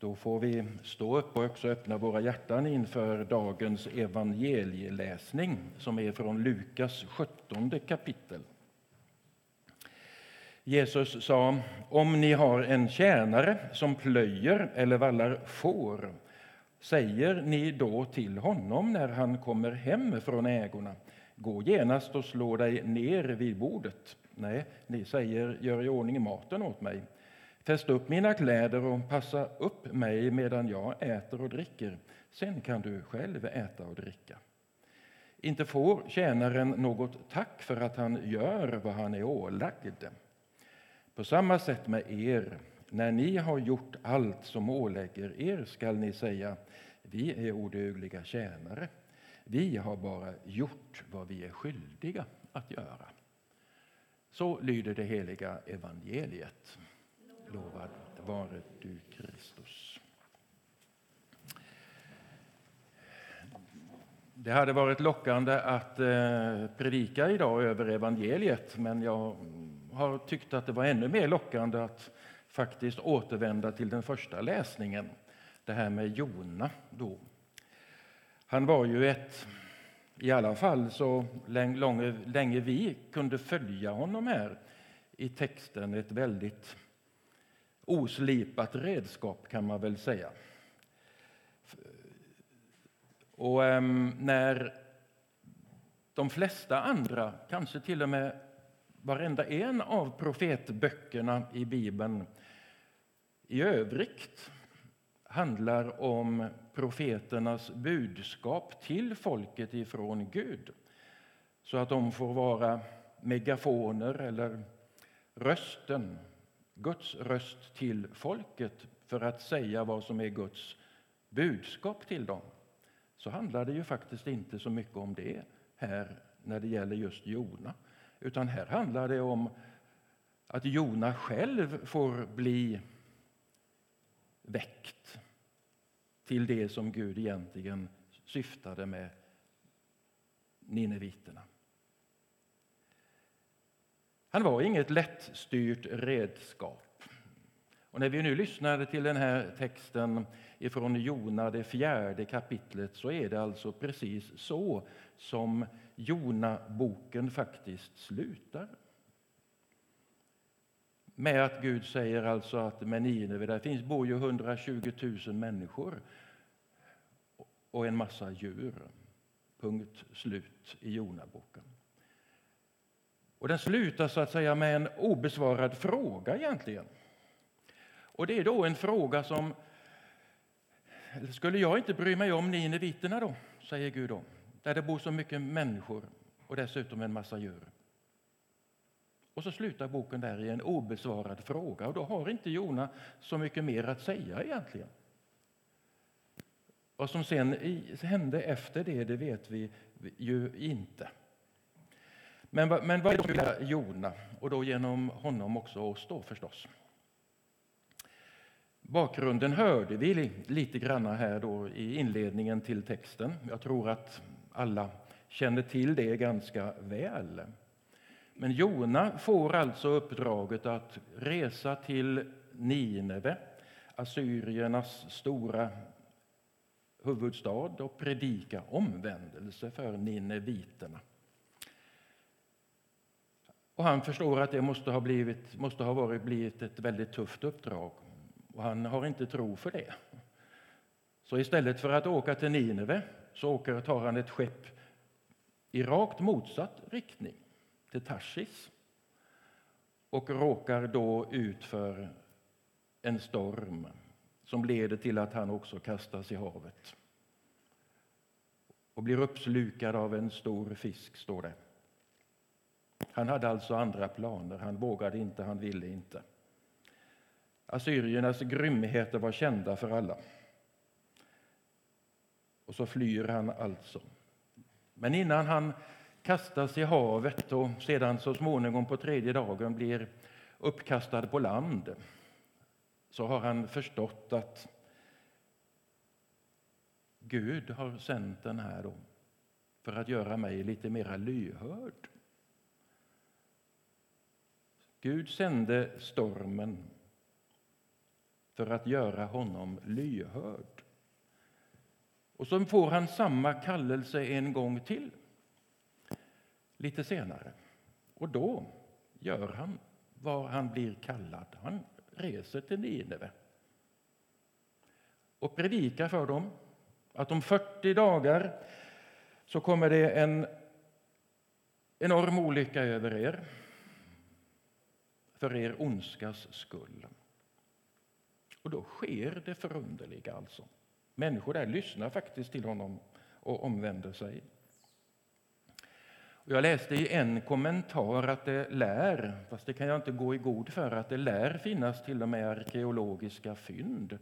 Då får vi stå upp och också öppna våra hjärtan inför dagens evangelieläsning som är från Lukas 17 kapitel. Jesus sa, om ni har en tjänare som plöjer eller vallar får säger ni då till honom när han kommer hem från ägorna gå genast och slå dig ner vid bordet. Nej, ni säger gör i ordning maten åt mig. Fäst upp mina kläder och passa upp mig medan jag äter och dricker. Sen kan du själv äta och dricka. Inte får tjänaren något tack för att han gör vad han är ålagd. På samma sätt med er. När ni har gjort allt som ålägger er skall ni säga vi är odugliga tjänare. Vi har bara gjort vad vi är skyldiga att göra. Så lyder det heliga evangeliet. Lovad vare du, Kristus. Det hade varit lockande att eh, predika idag över evangeliet men jag har tyckt att det var ännu mer lockande att faktiskt återvända till den första läsningen, det här med Jona. Då. Han var ju ett, i alla fall så länge, länge vi kunde följa honom här i texten, ett väldigt oslipat redskap kan man väl säga. Och ehm, när de flesta andra, kanske till och med varenda en av profetböckerna i Bibeln i övrigt handlar om profeternas budskap till folket ifrån Gud så att de får vara megafoner eller rösten Guds röst till folket för att säga vad som är Guds budskap till dem så handlar det ju faktiskt inte så mycket om det här när det gäller just Jona. Utan här handlar det om att Jona själv får bli väckt till det som Gud egentligen syftade med nineviterna. Han var inget lättstyrt redskap. Och när vi nu lyssnade till den här texten ifrån Jona, det fjärde kapitlet, så är det alltså precis så som Jona-boken faktiskt slutar. Med att Gud säger alltså att med Nineve där finns bor ju 120 000 människor och en massa djur. Punkt slut i Jona-boken. Och den slutar så att säga med en obesvarad fråga egentligen. Och det är då en fråga som skulle jag inte bry mig om nineviterna då, säger Gud då, där det bor så mycket människor och dessutom en massa djur. Och så slutar boken där i en obesvarad fråga och då har inte Jona så mycket mer att säga egentligen. Vad som sen hände efter det, det vet vi ju inte. Men, men vad är det Jona? Och då genom honom också oss då förstås. Bakgrunden hörde vi lite grann här då i inledningen till texten. Jag tror att alla känner till det ganska väl. Men Jona får alltså uppdraget att resa till Nineve, assyriernas stora huvudstad och predika omvändelse för nineviterna. Och han förstår att det måste ha, blivit, måste ha varit, blivit ett väldigt tufft uppdrag och han har inte tro för det. Så istället för att åka till Nineve så åker, tar han ett skepp i rakt motsatt riktning, till Tarsis och råkar då ut för en storm som leder till att han också kastas i havet och blir uppslukad av en stor fisk, står det. Han hade alltså andra planer. Han vågade inte, han ville inte. Assyriernas grymheter var kända för alla. Och så flyr han alltså. Men innan han kastas i havet och sedan så småningom på tredje dagen blir uppkastad på land så har han förstått att Gud har sänt den här då för att göra mig lite mera lyhörd. Gud sände stormen för att göra honom lyhörd. Och så får han samma kallelse en gång till, lite senare. Och då gör han vad han blir kallad. Han reser till Nineve och predikar för dem att om 40 dagar så kommer det en enorm olycka över er för er ondskas skull. Och då sker det förunderliga alltså. Människor där lyssnar faktiskt till honom och omvänder sig. Jag läste i en kommentar att det lär, fast det kan jag inte gå i god för, att det lär finnas till och med arkeologiska fynd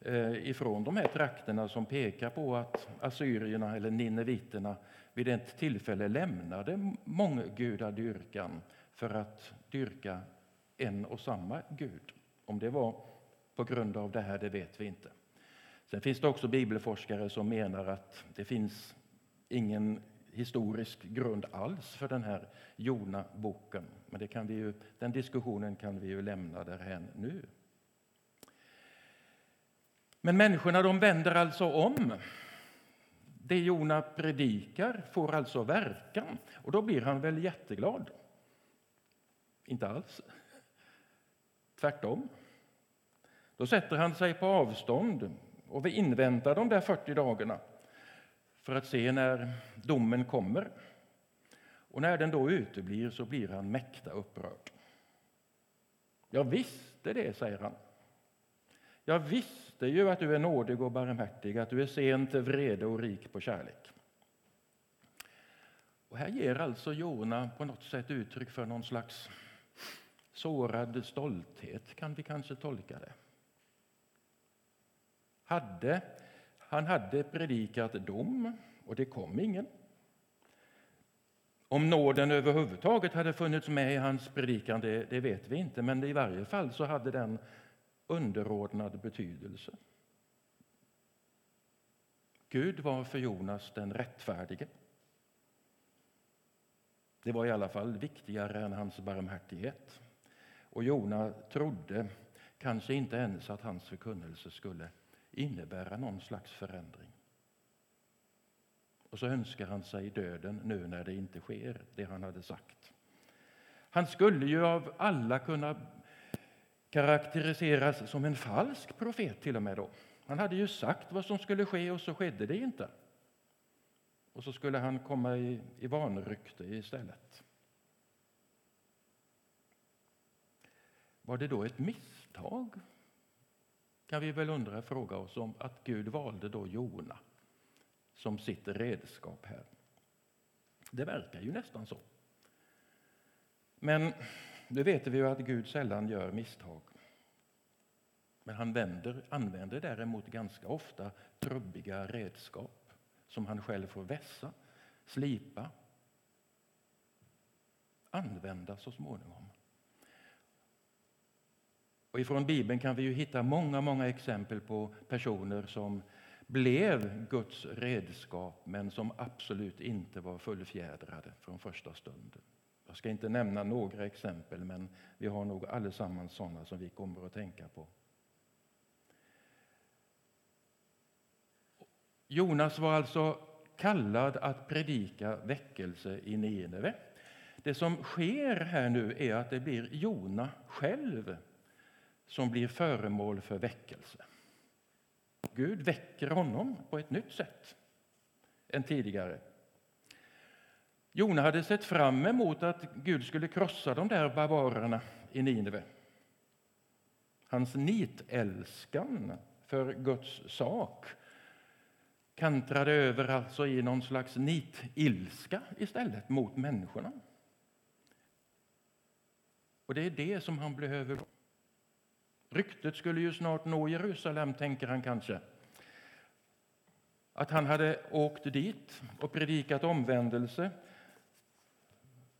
eh, ifrån de här trakterna som pekar på att assyrierna eller nineviterna vid ett tillfälle lämnade månggudadyrkan för att dyrka en och samma Gud. Om det var på grund av det här, det vet vi inte. Sen finns det också bibelforskare som menar att det finns ingen historisk grund alls för den här Jona-boken. Men det kan vi ju, den diskussionen kan vi ju lämna därhän nu. Men människorna de vänder alltså om. Det Jona predikar får alltså verkan och då blir han väl jätteglad? Inte alls. Tvärtom. Då sätter han sig på avstånd och vi inväntar de där 40 dagarna för att se när domen kommer. Och när den då uteblir så blir han mäkta upprörd. Jag visste det, säger han. Jag visste ju att du är nådig och barmhärtig, att du är sen till vrede och rik på kärlek. Och här ger alltså Jona på något sätt uttryck för någon slags sårad stolthet, kan vi kanske tolka det. Hade, han hade predikat dom, och det kom ingen. Om nåden överhuvudtaget hade funnits med i hans predikan, det, det vet vi inte, men i varje fall så hade den underordnad betydelse. Gud var för Jonas den rättfärdige. Det var i alla fall viktigare än hans barmhärtighet. Och Jona trodde kanske inte ens att hans förkunnelse skulle innebära någon slags förändring. Och så önskar han sig döden nu när det inte sker, det han hade sagt. Han skulle ju av alla kunna karaktäriseras som en falsk profet till och med då. Han hade ju sagt vad som skulle ske och så skedde det inte. Och så skulle han komma i, i vanrykte istället. Var det då ett misstag? Kan vi väl undra, fråga oss om att Gud valde då Jona som sitt redskap här. Det verkar ju nästan så. Men nu vet vi ju att Gud sällan gör misstag. Men han vänder, använder däremot ganska ofta trubbiga redskap som han själv får vässa, slipa, använda så småningom. Och ifrån Bibeln kan vi ju hitta många, många exempel på personer som blev Guds redskap men som absolut inte var fullfjädrade från första stunden. Jag ska inte nämna några exempel, men vi har nog allesammans sådana som vi kommer att tänka på. Jonas var alltså kallad att predika väckelse i Nineve. Det som sker här nu är att det blir Jona själv som blir föremål för väckelse. Gud väcker honom på ett nytt sätt än tidigare. Jona hade sett fram emot att Gud skulle krossa de där barbarerna i Nineve. Hans nitälskan för Guds sak kantrade över alltså i någon slags nitilska istället mot människorna. Och det är det som han behöver Ryktet skulle ju snart nå Jerusalem, tänker han kanske. Att han hade åkt dit och predikat omvändelse.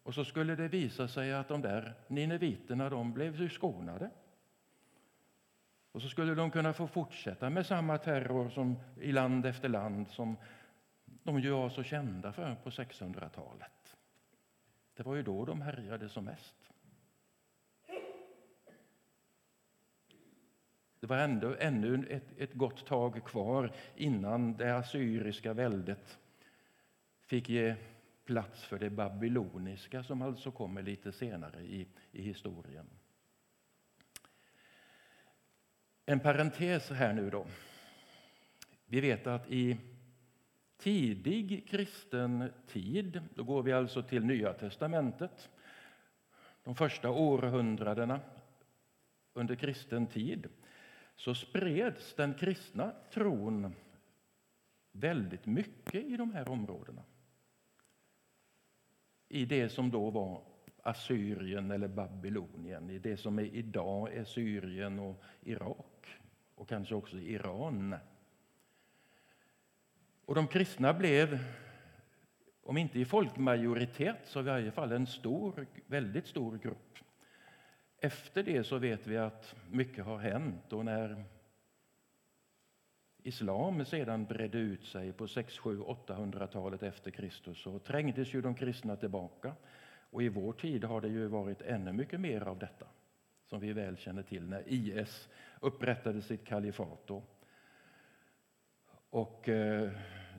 Och så skulle det visa sig att de där nineviterna de blev skonade. Och så skulle de kunna få fortsätta med samma terror som i land efter land som de ju var så kända för på 600-talet. Det var ju då de härjade som mest. Det var ändå, ännu ett, ett gott tag kvar innan det assyriska väldet fick ge plats för det babyloniska som alltså kommer lite senare i, i historien. En parentes här nu då. Vi vet att i tidig kristen tid, då går vi alltså till Nya testamentet, de första århundradena under kristen tid, så spreds den kristna tron väldigt mycket i de här områdena. I det som då var Assyrien eller Babylonien, i det som är idag är Syrien och Irak och kanske också Iran. Och de kristna blev, om inte i folkmajoritet, så i varje fall en stor, väldigt stor grupp. Efter det så vet vi att mycket har hänt och när islam sedan bredde ut sig på 6, 7, 800-talet efter Kristus så trängdes ju de kristna tillbaka. Och i vår tid har det ju varit ännu mycket mer av detta som vi väl känner till när IS upprättade sitt kalifat och eh,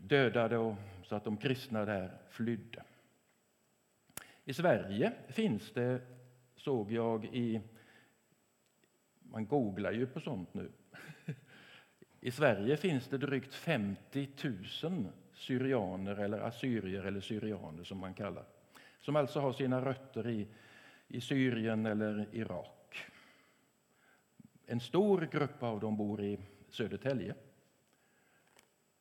dödade och, så att de kristna där flydde. I Sverige finns det, såg jag i... Man googlar ju på sånt nu. I Sverige finns det drygt 50 000 syrianer eller assyrier eller syrianer som man kallar som alltså har sina rötter i, i Syrien eller Irak. En stor grupp av dem bor i Södertälje.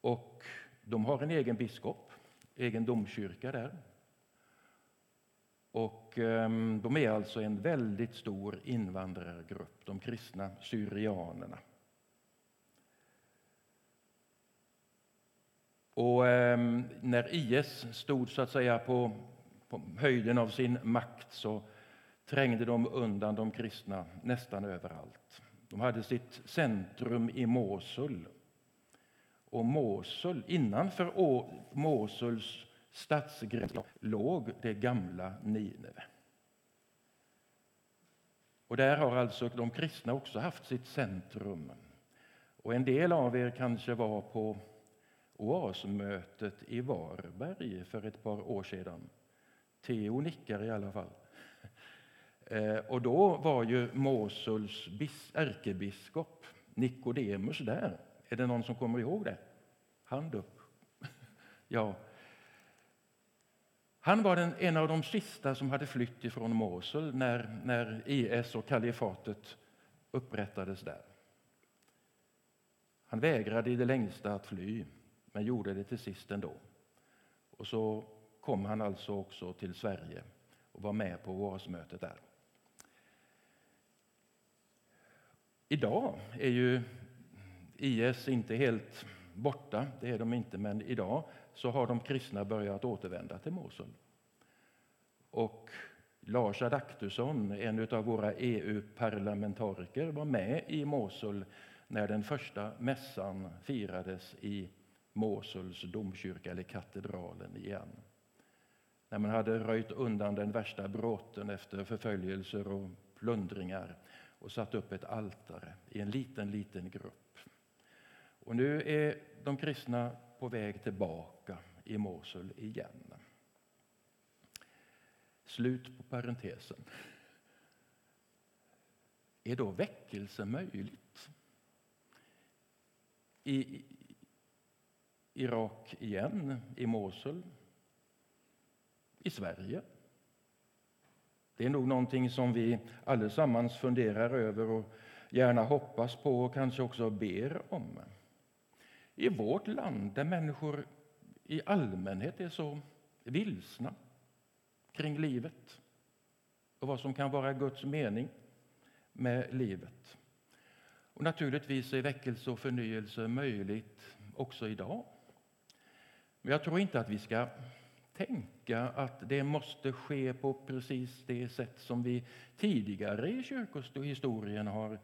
Och de har en egen biskop, egen domkyrka där. Och ehm, de är alltså en väldigt stor invandrargrupp, de kristna syrianerna. Och ehm, när IS stod så att säga på, på höjden av sin makt så trängde de undan de kristna nästan överallt. De hade sitt centrum i Mosul och Mosul, innanför Mosuls stadsgräns låg det gamla Nineve. Och där har alltså de kristna också haft sitt centrum. Och en del av er kanske var på oasmötet i Varberg för ett par år sedan. Theo nickar i alla fall. Eh, och då var ju Mosuls ärkebiskop Nikodemus där. Är det någon som kommer ihåg det? Hand upp. Ja. Han var den, en av de sista som hade flytt ifrån Mosul när, när IS och kalifatet upprättades där. Han vägrade i det längsta att fly, men gjorde det till sist ändå. Och så kom han alltså också till Sverige och var med på årsmötet där. Idag är ju IS inte helt borta, det är de inte, men idag så har de kristna börjat återvända till Mosul. Och Lars Adaktusson, en av våra EU-parlamentariker, var med i Mosul när den första mässan firades i Mosuls domkyrka, eller katedralen igen. När man hade röjt undan den värsta bråten efter förföljelser och plundringar och satt upp ett altare i en liten, liten grupp. Och nu är de kristna på väg tillbaka i Mosul igen. Slut på parentesen. Är då väckelse möjligt? I Irak igen, i Mosul, i Sverige. Det är nog någonting som vi allesammans funderar över och gärna hoppas på och kanske också ber om. I vårt land, där människor i allmänhet är så vilsna kring livet och vad som kan vara Guds mening med livet. Och naturligtvis är väckelse och förnyelse möjligt också idag. Men jag tror inte att vi ska tänka att det måste ske på precis det sätt som vi tidigare i kyrkohistorien har,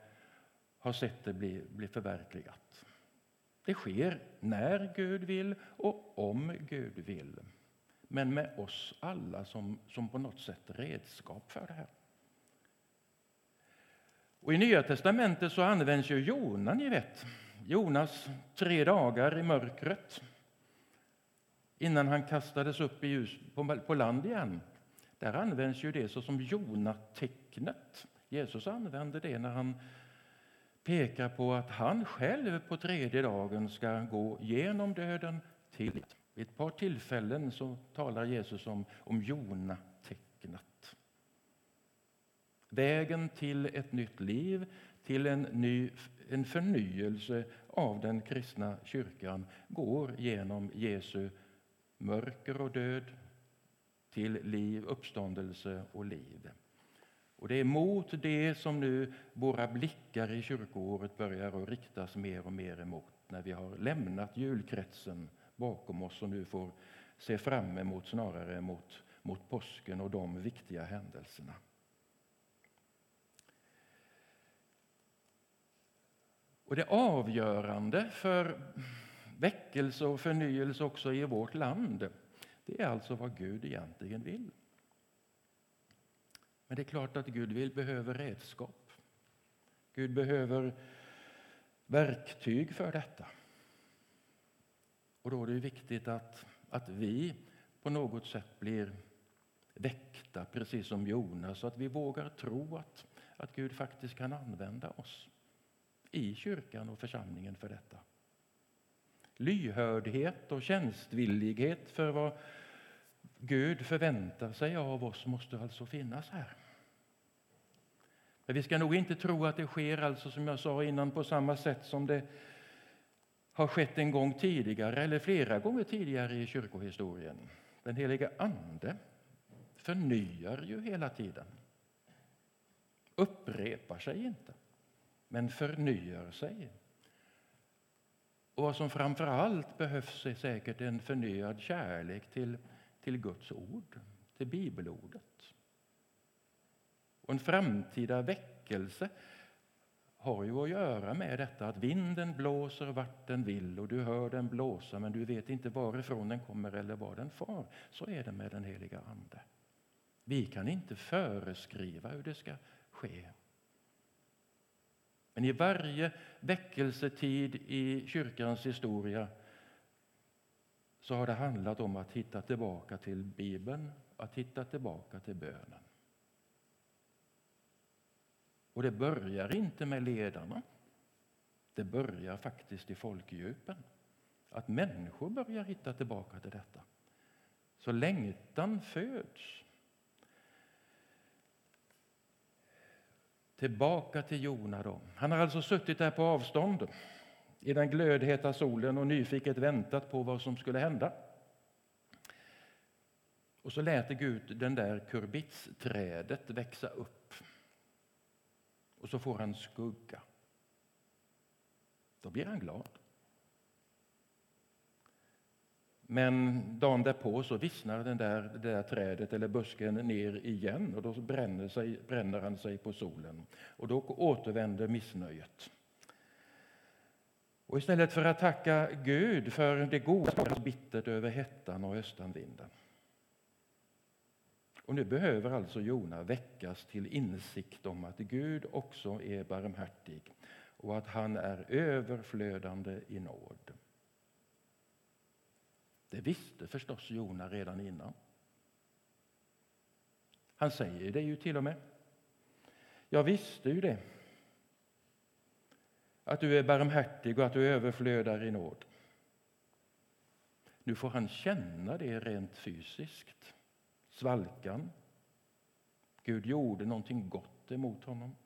har sett det bli, bli förverkligat. Det sker när Gud vill och om Gud vill. Men med oss alla som, som på något sätt redskap för det här. Och I Nya testamentet så används ju Jona, ni vet. Jonas tre dagar i mörkret innan han kastades upp i ljus på, på land igen. Där används ju det som Jona-tecknet. Jesus använde det när han pekar på att han själv på tredje dagen ska gå genom döden till livet. Vid ett par tillfällen så talar Jesus om, om Jona-tecknet. Vägen till ett nytt liv, till en, ny, en förnyelse av den kristna kyrkan går genom Jesu mörker och död till liv, uppståndelse och liv. Och Det är mot det som nu våra blickar i kyrkoåret börjar att riktas mer och mer emot när vi har lämnat julkretsen bakom oss och nu får se fram emot snarare mot, mot påsken och de viktiga händelserna. Och Det avgörande för väckelse och förnyelse också i vårt land det är alltså vad Gud egentligen vill. Men det är klart att Gud vill behöver redskap. Gud behöver verktyg för detta. Och då är det viktigt att, att vi på något sätt blir väckta, precis som Jonas, så att vi vågar tro att, att Gud faktiskt kan använda oss i kyrkan och församlingen för detta. Lyhördhet och tjänstvillighet för vad Gud förväntar sig av oss måste alltså finnas här. Men vi ska nog inte tro att det sker, alltså som jag sa innan, på samma sätt som det har skett en gång tidigare eller flera gånger tidigare i kyrkohistorien. Den heliga Ande förnyar ju hela tiden. Upprepar sig inte, men förnyar sig. Och vad som framför allt behövs är säkert en förnyad kärlek till, till Guds ord, till bibelordet. Och en framtida väckelse har ju att göra med detta att vinden blåser vart den vill och du hör den blåsa men du vet inte varifrån den kommer eller var den far. Så är det med den heliga Ande. Vi kan inte föreskriva hur det ska ske. Men i varje väckelsetid i kyrkans historia så har det handlat om att hitta tillbaka till Bibeln, att hitta tillbaka till bönen. Och det börjar inte med ledarna. Det börjar faktiskt i folkdjupen. Att människor börjar hitta tillbaka till detta. Så längtan föds. Tillbaka till Jona. Då. Han har alltså suttit där på avstånd i den glödheta solen och nyfiket väntat på vad som skulle hända. Och så lät Gud den där kurbitsträdet växa upp. Och så får han skugga. Då blir han glad. Men dagen därpå så vissnar den där, det där trädet eller busken ner igen och då bränner, sig, bränner han sig på solen. Och då återvänder missnöjet. Och istället för att tacka Gud för det goda så bittert över hettan och östanvinden. Och nu behöver alltså Jona väckas till insikt om att Gud också är barmhärtig och att han är överflödande i nåd. Det visste förstås Jona redan innan. Han säger det ju till och med. Jag visste ju det. Att du är barmhärtig och att du överflödar i nåd. Nu får han känna det rent fysiskt. Svalkan. Gud gjorde någonting gott emot honom.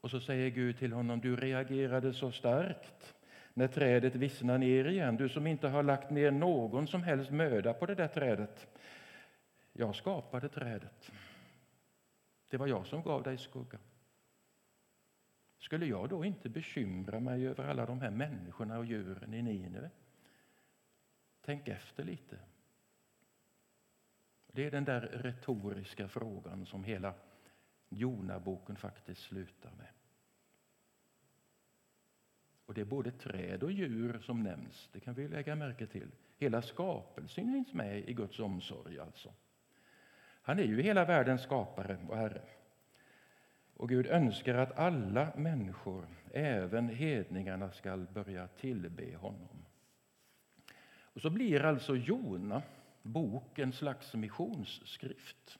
Och så säger Gud till honom, du reagerade så starkt när trädet vissnar ner igen. Du som inte har lagt ner någon som helst möda på det där trädet. Jag skapade trädet. Det var jag som gav dig skugga. Skulle jag då inte bekymra mig över alla de här människorna och djuren i Nineve? Tänk efter lite. Det är den där retoriska frågan som hela Jonaboken faktiskt slutar med. Och det är både träd och djur som nämns, det kan vi lägga märke till. Hela skapelsen finns med i Guds omsorg alltså. Han är ju hela världens skapare och Herre. Och Gud önskar att alla människor, även hedningarna, skall börja tillbe honom. Och så blir alltså Jona bok en slags missionsskrift.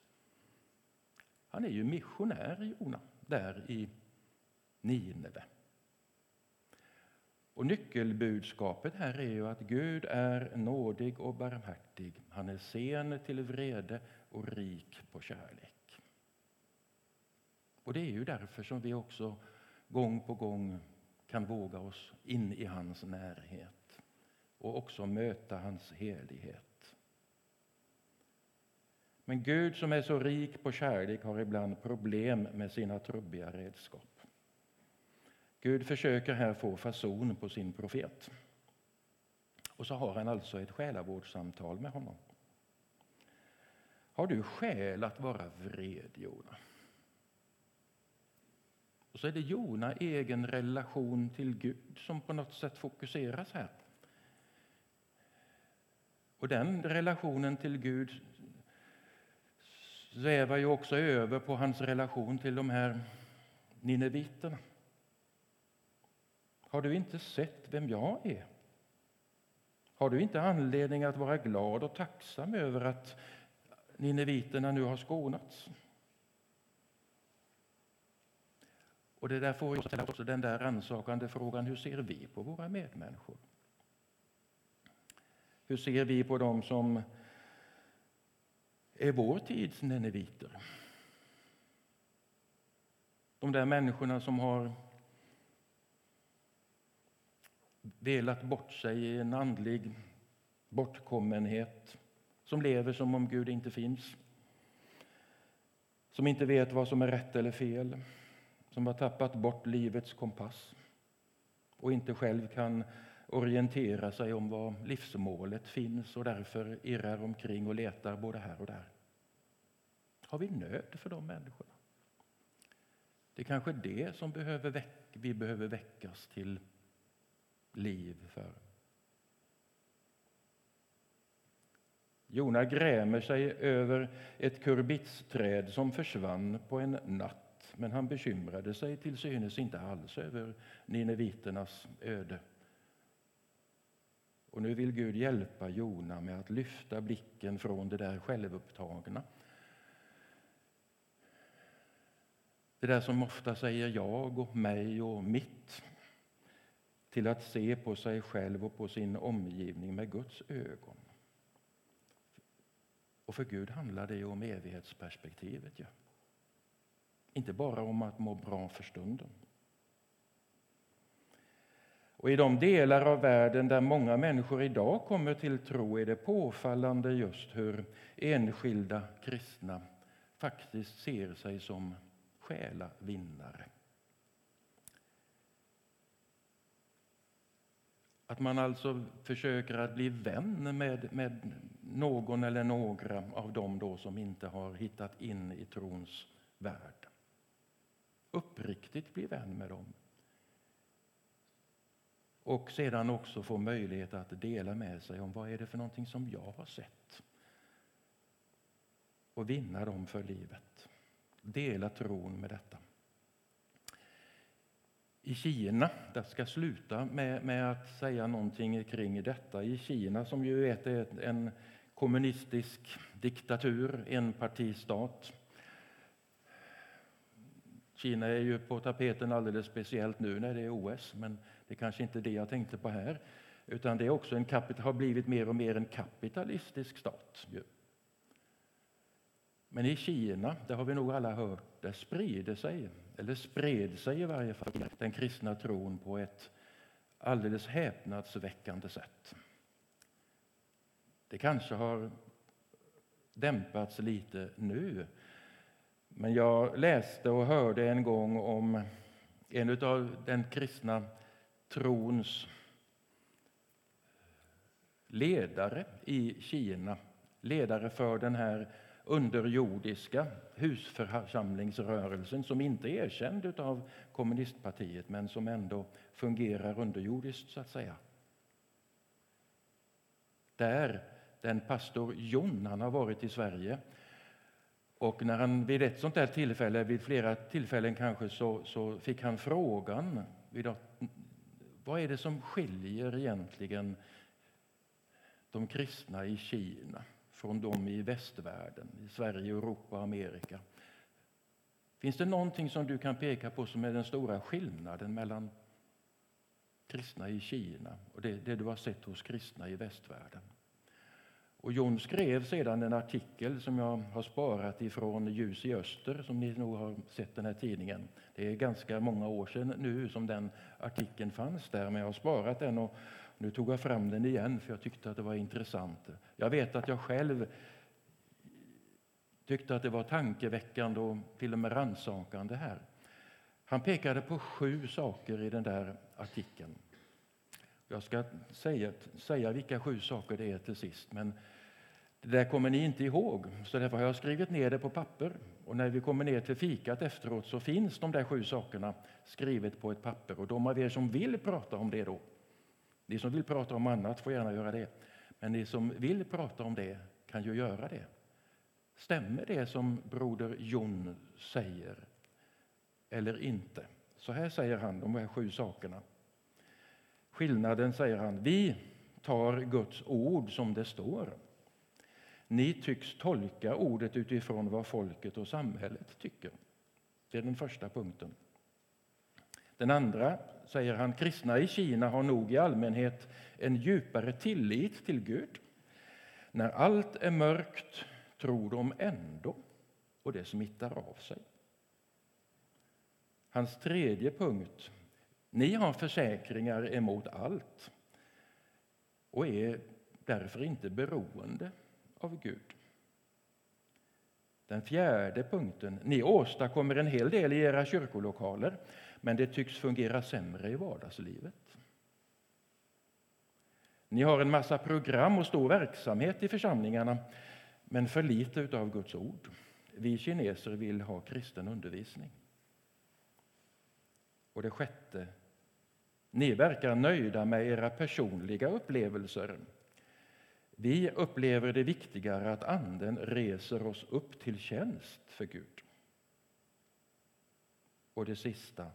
Han är ju missionär, Jona, där i Nineve. Och nyckelbudskapet här är ju att Gud är nådig och barmhärtig. Han är sen till vrede och rik på kärlek. Och det är ju därför som vi också gång på gång kan våga oss in i hans närhet och också möta hans helighet. Men Gud som är så rik på kärlek har ibland problem med sina trubbiga redskap. Gud försöker här få fason på sin profet. Och så har han alltså ett själavårdssamtal med honom. Har du skäl att vara vred, Jona? Och så är det Jona egen relation till Gud som på något sätt fokuseras här. Och den relationen till Gud svävar ju också över på hans relation till de här nineviterna. Har du inte sett vem jag är? Har du inte anledning att vara glad och tacksam över att nineviterna nu har skonats? Och det där får ställa också den där rannsakande frågan, hur ser vi på våra medmänniskor? Hur ser vi på dem som är vår tids neneviter? De där människorna som har velat bort sig i en andlig bortkommenhet som lever som om Gud inte finns som inte vet vad som är rätt eller fel som har tappat bort livets kompass och inte själv kan orientera sig om var livsmålet finns och därför irrar omkring och letar både här och där. Har vi nöd för de människorna? Det är kanske det som behöver väck vi behöver väckas till liv för. Jona grämer sig över ett kurbitsträd som försvann på en natt men han bekymrade sig till synes inte alls över nineviternas öde. Och nu vill Gud hjälpa Jona med att lyfta blicken från det där självupptagna. Det där som ofta säger jag och mig och mitt till att se på sig själv och på sin omgivning med Guds ögon. Och för Gud handlar det om evighetsperspektivet. Ja. Inte bara om att må bra för stunden. Och I de delar av världen där många människor idag kommer till tro är det påfallande just hur enskilda kristna faktiskt ser sig som själavinnare. Att man alltså försöker att bli vän med, med någon eller några av dem då som inte har hittat in i trons värld. Uppriktigt bli vän med dem. Och sedan också få möjlighet att dela med sig om vad är det för någonting som jag har sett. Och vinna dem för livet. Dela tron med detta i Kina. Jag ska sluta med, med, att säga någonting kring detta. I Kina, som ju är en kommunistisk diktatur, enpartistat. Kina är ju på tapeten alldeles speciellt nu när det är OS, men det är kanske inte det jag tänkte på här. Utan det är också en, har blivit mer och mer en kapitalistisk stat. Men i Kina, det har vi nog alla hört, där sprider sig, eller spred sig i varje fall, den kristna tron på ett alldeles häpnadsväckande sätt. Det kanske har dämpats lite nu. Men jag läste och hörde en gång om en av den kristna trons ledare i Kina, ledare för den här underjordiska husförsamlingsrörelsen som inte är erkänd av kommunistpartiet men som ändå fungerar underjordiskt, så att säga. Där den pastor Jon, han har varit i Sverige och när han vid ett sånt där tillfälle, vid flera tillfällen kanske, så, så fick han frågan vad är det som skiljer egentligen de kristna i Kina från de i västvärlden, i Sverige, Europa och Amerika? Finns det någonting som du kan peka på som är den stora skillnaden mellan kristna i Kina och det, det du har sett hos kristna i västvärlden? Och John skrev sedan en artikel som jag har sparat ifrån Ljus i öster, som ni nog har sett den här tidningen. Det är ganska många år sedan nu som den artikeln fanns där, men jag har sparat den och nu tog jag fram den igen för jag tyckte att det var intressant. Jag vet att jag själv tyckte att det var tankeväckande och till och med rannsakande här. Han pekade på sju saker i den där artikeln. Jag ska säga, säga vilka sju saker det är till sist, men det där kommer ni inte ihåg, så därför har jag skrivit ner det på papper. Och när vi kommer ner till fikat efteråt så finns de där sju sakerna skrivet på ett papper. Och de av er som vill prata om det då, ni som vill prata om annat får gärna göra det. Men ni som vill prata om det kan ju göra det. Stämmer det som broder Jon säger eller inte? Så här säger han de här sju sakerna. Skillnaden, säger han, vi tar Guds ord som det står. Ni tycks tolka ordet utifrån vad folket och samhället tycker. Det är den första punkten. Den andra, säger han, kristna i Kina har nog i allmänhet en djupare tillit till Gud. När allt är mörkt tror de ändå, och det smittar av sig. Hans tredje punkt. Ni har försäkringar emot allt och är därför inte beroende av Gud. Den fjärde punkten. Ni åstadkommer en hel del i era kyrkolokaler men det tycks fungera sämre i vardagslivet. Ni har en massa program och stor verksamhet i församlingarna men för lite av Guds ord. Vi kineser vill ha kristen undervisning. Och det sjätte. Ni verkar nöjda med era personliga upplevelser vi upplever det viktigare att Anden reser oss upp till tjänst för Gud. Och det sista.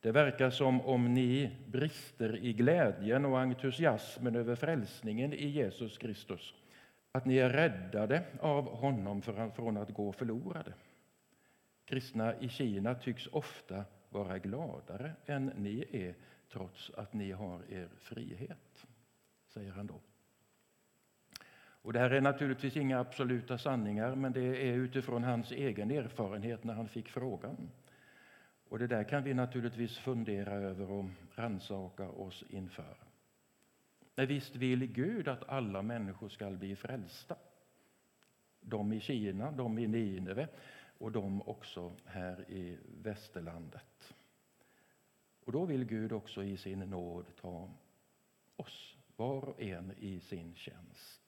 Det verkar som om ni brister i glädjen och entusiasmen över frälsningen i Jesus Kristus. Att ni är räddade av honom från att gå förlorade. Kristna i Kina tycks ofta vara gladare än ni är trots att ni har er frihet, säger han då. Och det här är naturligtvis inga absoluta sanningar, men det är utifrån hans egen erfarenhet när han fick frågan. Och det där kan vi naturligtvis fundera över och rannsaka oss inför. Men visst vill Gud att alla människor ska bli frälsta. De i Kina, de i Nineve och de också här i västerlandet. Och då vill Gud också i sin nåd ta oss, var och en i sin tjänst.